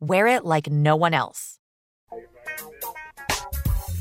wear it like no one else.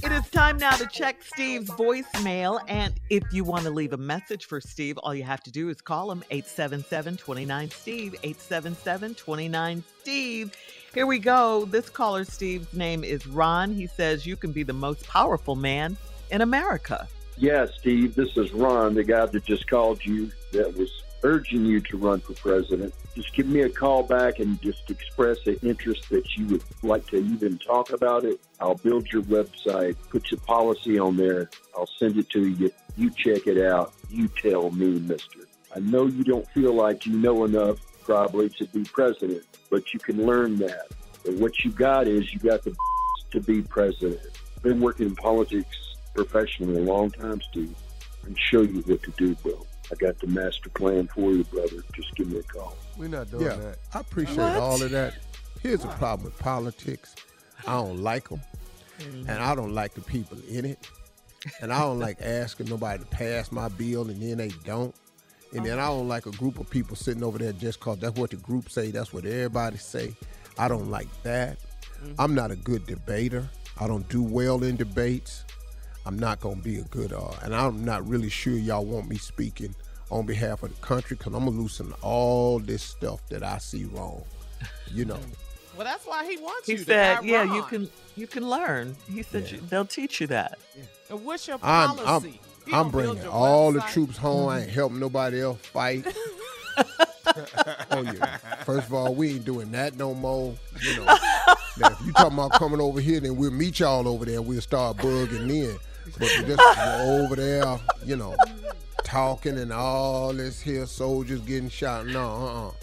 It is time now to check Steve's voicemail. And if you want to leave a message for Steve, all you have to do is call him 877 29 Steve, 877 29 Steve. Here we go. This caller, Steve's name is Ron. He says, You can be the most powerful man in America. Yeah, Steve, this is Ron, the guy that just called you that was urging you to run for president. Just give me a call back and just express an interest that you would like to even talk about it. I'll build your website, put your policy on there. I'll send it to you. You check it out. You tell me, mister. I know you don't feel like you know enough probably to be president, but you can learn that. And what you got is you got the to be president. Been working in politics professionally a long time, Steve, and show you what to do, bro. I got the master plan for you, brother. Just give me a call. We're not doing Yeah, that. I appreciate What? all of that. Here's the problem with politics. I don't like them, mm-hmm. and I don't like the people in it, and I don't like asking nobody to pass my bill, and then they don't. And then I don't like a group of people sitting over there just cause that's what the group say, that's what everybody say. I don't like that. Mm-hmm. I'm not a good debater. I don't do well in debates. I'm not gonna be a good, uh, and I'm not really sure y'all want me speaking on behalf of the country because I'm gonna loosen all this stuff that I see wrong. You know, Well, that's why he wants He you to said, guide Yeah, you can you can learn. He said you, they'll teach you that. And what's your I'm policy? I'm, You I'm bringing your all the troops home. I ain't helping nobody else fight. oh yeah. First of all, we ain't doing that no more. You know. now, if you talking about coming over here, then we'll meet y'all over there. and We'll start bugging then. But to just go over there, you know, talking and all this here soldiers getting shot. No,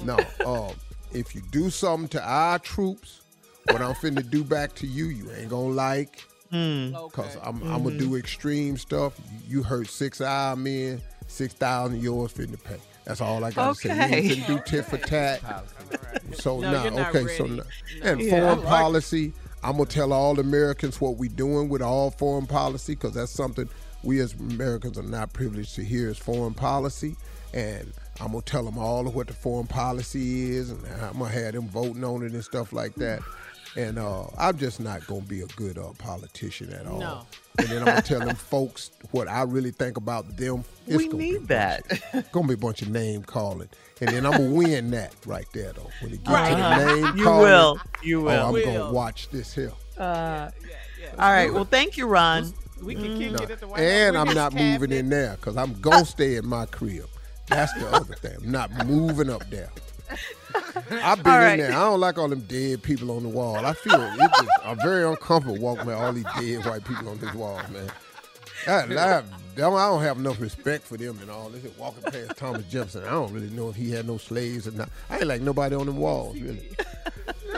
uh-uh. No. Um, if you do something to our troops, what I'm finna do back to you, you ain't gonna like. Cause I'm, I'm gonna do extreme stuff. You, you hurt six of our men, six thousand yours finna pay. That's all I gotta say. You ain't finna do tit for tat. So No, now, you're not okay, so ready. now, and Yeah. foreign like policy. I'm gonna tell all Americans what we doing with all foreign policy, cause that's something we as Americans are not privileged to hear is foreign policy, and I'm gonna tell them all of what the foreign policy is, and I'm gonna have them voting on it and stuff like that. And uh, I'm just not gonna be a good uh, politician at all. No. And then I'm gonna tell them folks what I really think about them. It's We gonna be need that. gonna be a bunch of name calling, and then I'm gonna win that right there though. When it gets Right. to the name You calling, You will. You will. Oh, will. I'm gonna watch this here. Uh, Yeah. Yeah. all right. Well, thank you, Ron. We can kick No. it at the White And House. I'm not just moving in there because I'm gonna stay in my crib. That's the other thing. I'm not moving up there. I've been All right. in there. I don't like all them dead people on the wall. I feel it just, I'm very uncomfortable walking with all these dead white people on this wall, man. I, I, don't, I don't have enough respect for them and all this. Walking past Thomas Jefferson, I don't really know if he had no slaves or not. I ain't like nobody on them walls, really.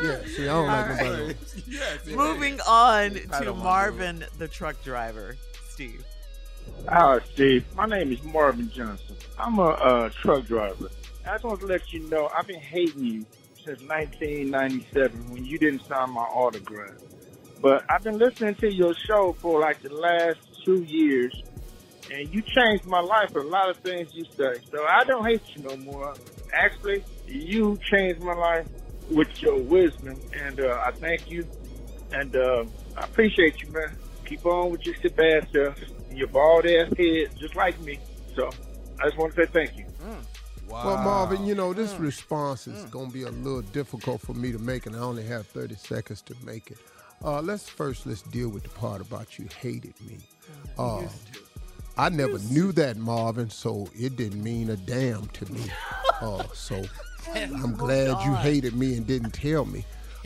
Yeah, see, I don't like nobody. On, Moving on to wanna Marvin, the truck driver. Steve. Hi, Steve. My name is Marvin Johnson. I'm a uh, truck driver. I just want to let you know I've been hating you since 1997 when you didn't sign my autograph. But I've been listening to your show for like the last two years, and you changed my life. A lot of things you say, so I don't hate you no more. Actually, you changed my life with your wisdom, and uh, I thank you. And uh, I appreciate you, man. Keep on with your bad stuff, your bald ass head, just like me. So I just want to say thank you. Well, Marvin, you know, this response is going to be a little difficult for me to make, and I only have 30 seconds to make it. Uh, let's first let's deal with the part about you hated me. Uh, I never knew that, Marvin, so it didn't mean a damn to me. Uh, so I'm glad you hated me and didn't tell me.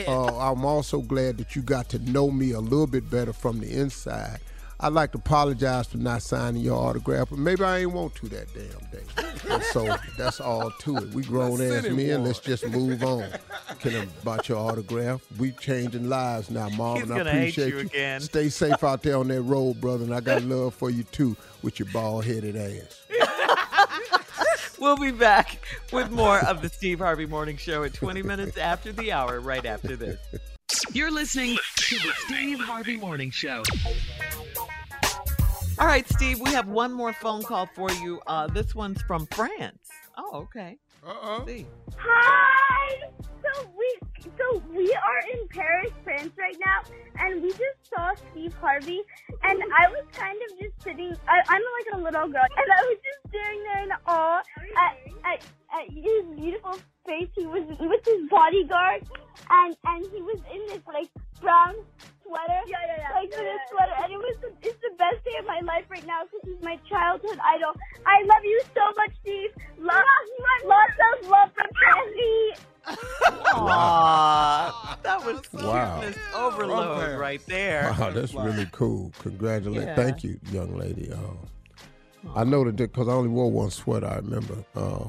Uh, I'm also glad that you got to know me a little bit better from the inside. I'd like to apologize for not signing your autograph, but maybe I ain't want to that damn day. And so that's all to it. We grown ass men. Let's just move on. Can I about your autograph? We changing lives now, Marvin. He's I gonna hate appreciate you again. Stay safe out there on that road, brother. And I got love for you too, with your bald headed ass. We'll be back with more of the Steve Harvey Morning Show at 20 minutes after the hour, right after this. You're listening to the Steve Harvey Morning Show. All right, Steve, we have one more phone call for you. Uh, this one's from France. Oh, okay. Uh-oh. See. Hi. So we so we are in Paris, France right now, and we just saw Steve Harvey, and I was kind of just sitting. I, I'm like a little girl, and I was just staring there in awe at, at at his beautiful face. He was with his bodyguard, and and he was in this like brown sweater, yeah, yeah, yeah. like with a sweater, and it was the, it's the best day of my life right now because he's my childhood idol. I love you so much, Steve. Love, lots of love from Candy. Aw, that was Wow. cuteness overload right there. Wow, that's really cool. Congratulations. Yeah. Thank you, young lady. Uh, I know that because I only wore one sweater, I remember. Uh,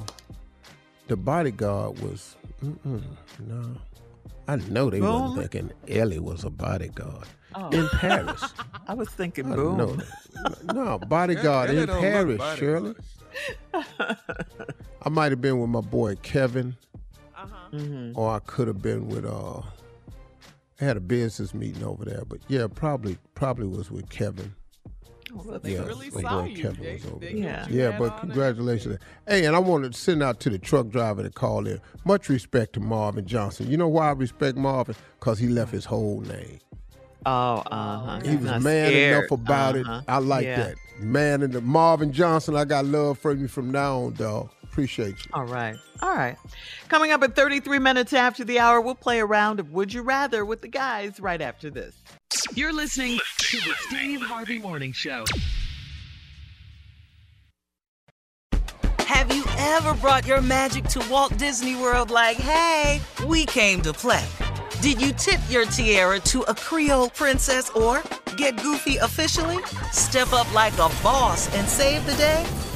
the bodyguard was, mm-mm, no. I know they Boom. wasn't thinking Ellie was a bodyguard Oh. in Paris. I was thinking I boom. know that. No, bodyguard in Paris, bodyguard. Shirley. I might have been with my boy Kevin, Mhm. or I could have been with. uh I had a business meeting over there, but yeah, probably probably was with Kevin. Oh, that's yeah, really saw you. They- they. Yeah. you Yeah, but on congratulations. Hey, and I want to send out to the truck driver to call in. Much respect to Marvin Johnson. You know why I respect Marvin? Because he left his whole name. Oh, uh-huh. He was man scared. enough about Uh-huh. it. I like Yeah. that. Man and the Marvin Johnson, I got love for you from now on, dog. Appreciate you. All right. All right. Coming up at 33 minutes after the hour, we'll play a round of Would You Rather with the guys right after this. You're listening to the Steve Harvey Morning Show. Have you ever brought your magic to Walt Disney World like, hey, we came to play? Did you tip your tiara to a Creole princess or get goofy officially? Step up like a boss and save the day?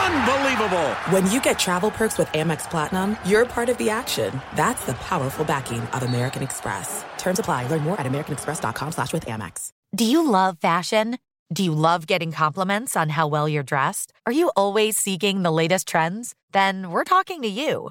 Unbelievable! When you get travel perks with Amex Platinum, you're part of the action. That's the powerful backing of American Express. Terms apply. Learn more at americanexpress.com slash with Amex. Do you love fashion? Do you love getting compliments on how well you're dressed? Are you always seeking the latest trends? Then we're talking to you.